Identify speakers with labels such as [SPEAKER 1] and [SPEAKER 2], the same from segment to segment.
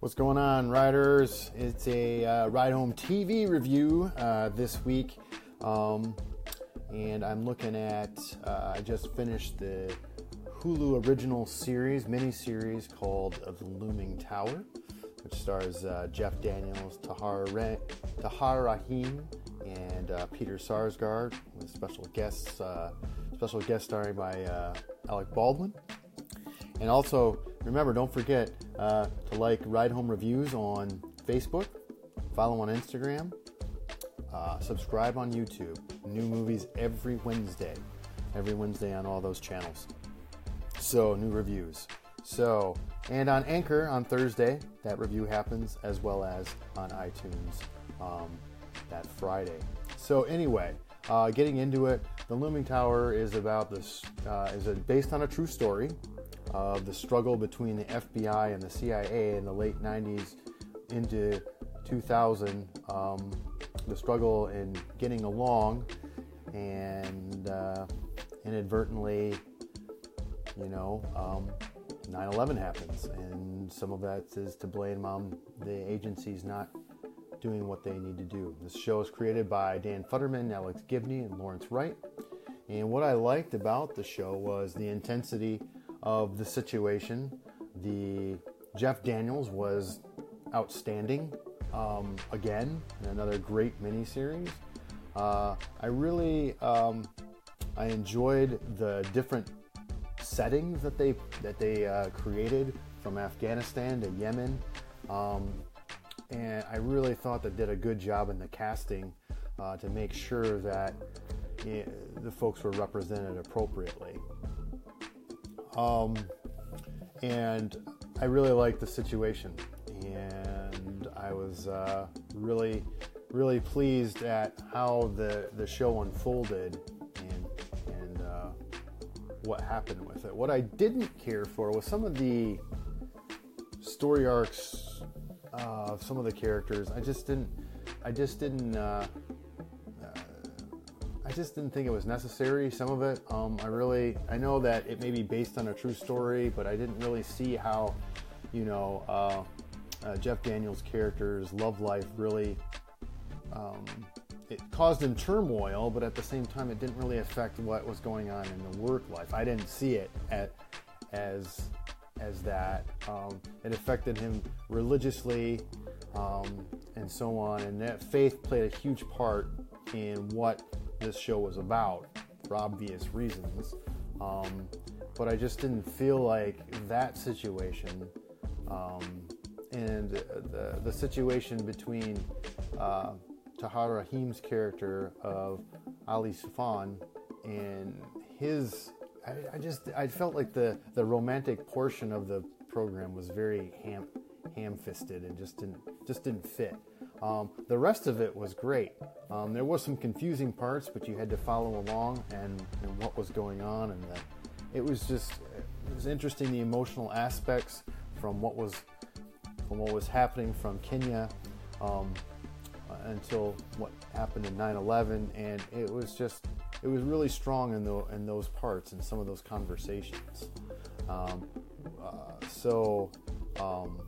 [SPEAKER 1] What's going on, riders? It's a uh, ride home TV review uh, this week, um, and I'm looking at. Uh, I just finished the Hulu original series, mini series called The Looming Tower, which stars uh, Jeff Daniels, Tahar, Re- Tahar Rahim, and uh, Peter Sarsgaard, with special guests, uh, special guest starring by Alec Baldwin. And also, remember, don't forget uh, to like Ride Home Reviews on Facebook, follow on Instagram, uh, subscribe on YouTube. New movies every Wednesday, every Wednesday on all those channels. So, new reviews. So, and on Anchor on Thursday, that review happens as well as on iTunes um, that Friday. So, anyway, uh, getting into it, the Looming Tower is about this, uh, is based on a true story of the struggle between the FBI and the CIA in the late 90s into 2000, um, the struggle in getting along, and uh, inadvertently, you know, um, 9 11 happens. And some of that is to blame on the agencies not doing what they need to do. This show is created by Dan Futterman, Alex Gibney, and Lawrence Wright. And what I liked about the show was the intensity of the situation. The Jeff Daniels was outstanding um, again in another great miniseries. Uh, I really um, I enjoyed the different settings that they that they uh, created from Afghanistan to Yemen, um, and I really thought they did a good job in the casting uh, to make sure that you the folks were represented appropriately. Um, and I really liked the situation, and I was uh, really, really pleased at how the the show unfolded and and uh, what happened with it. What I didn't care for was some of the story arcs uh, of some of the characters. I just didn't. I just didn't. I just didn't think it was necessary. Some of it, um, I really, I know that it may be based on a true story, but I didn't really see how, you know, uh, uh, Jeff Daniels' character's love life really, um, it caused him turmoil, but at the same time, it didn't really affect what was going on in the work life. I didn't see it at, as as that. Um, it affected him religiously um, and so on, and that faith played a huge part in what this show was about for obvious reasons. Um, but I just didn't feel like that situation um, and the, the situation between uh, Tahar Rahim's character of Ali Soufan and his I, I, just I felt like the the romantic portion of the program was very ham ham-fisted and just didn't just didn't fit. Um, the rest of it was great. Um, there was some confusing parts, but you had to follow along and, and what was going on, and it was just it was interesting the emotional aspects from what was from what was happening from Kenya um, until what happened in 9/11, and it was just it was really strong in, the, in those parts and some of those conversations. Um, uh, so, um,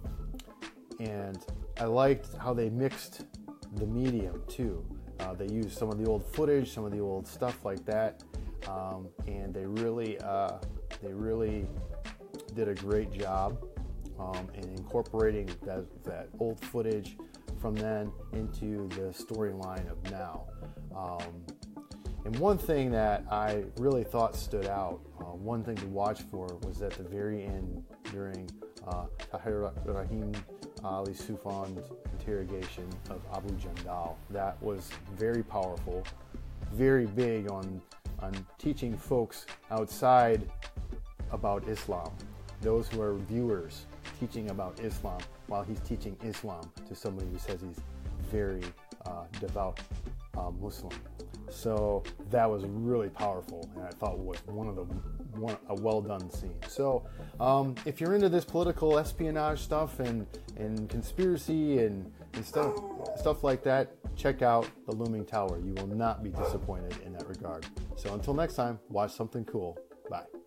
[SPEAKER 1] and I liked how they mixed the medium too. Uh, they used some of the old footage, some of the old stuff like that, um, and they really, uh, they really did a great job um, in incorporating that, that old footage from then into the storyline of now. Um, and one thing that I really thought stood out, uh, one thing to watch for, was at the very end during uh, Tahar Rahim Ali Soufan's interrogation of Abu Jandal. That was very powerful, very big on, on teaching folks outside about Islam, those who are viewers teaching about Islam while he's teaching Islam to somebody who says he's very uh, devout uh, Muslim. So that was really powerful, and I thought was one of the one, a well done scene. So um, if you're into this political espionage stuff and and conspiracy and, and stuff stuff like that, check out the Looming Tower. You will not be disappointed in that regard. So until next time, watch something cool. Bye.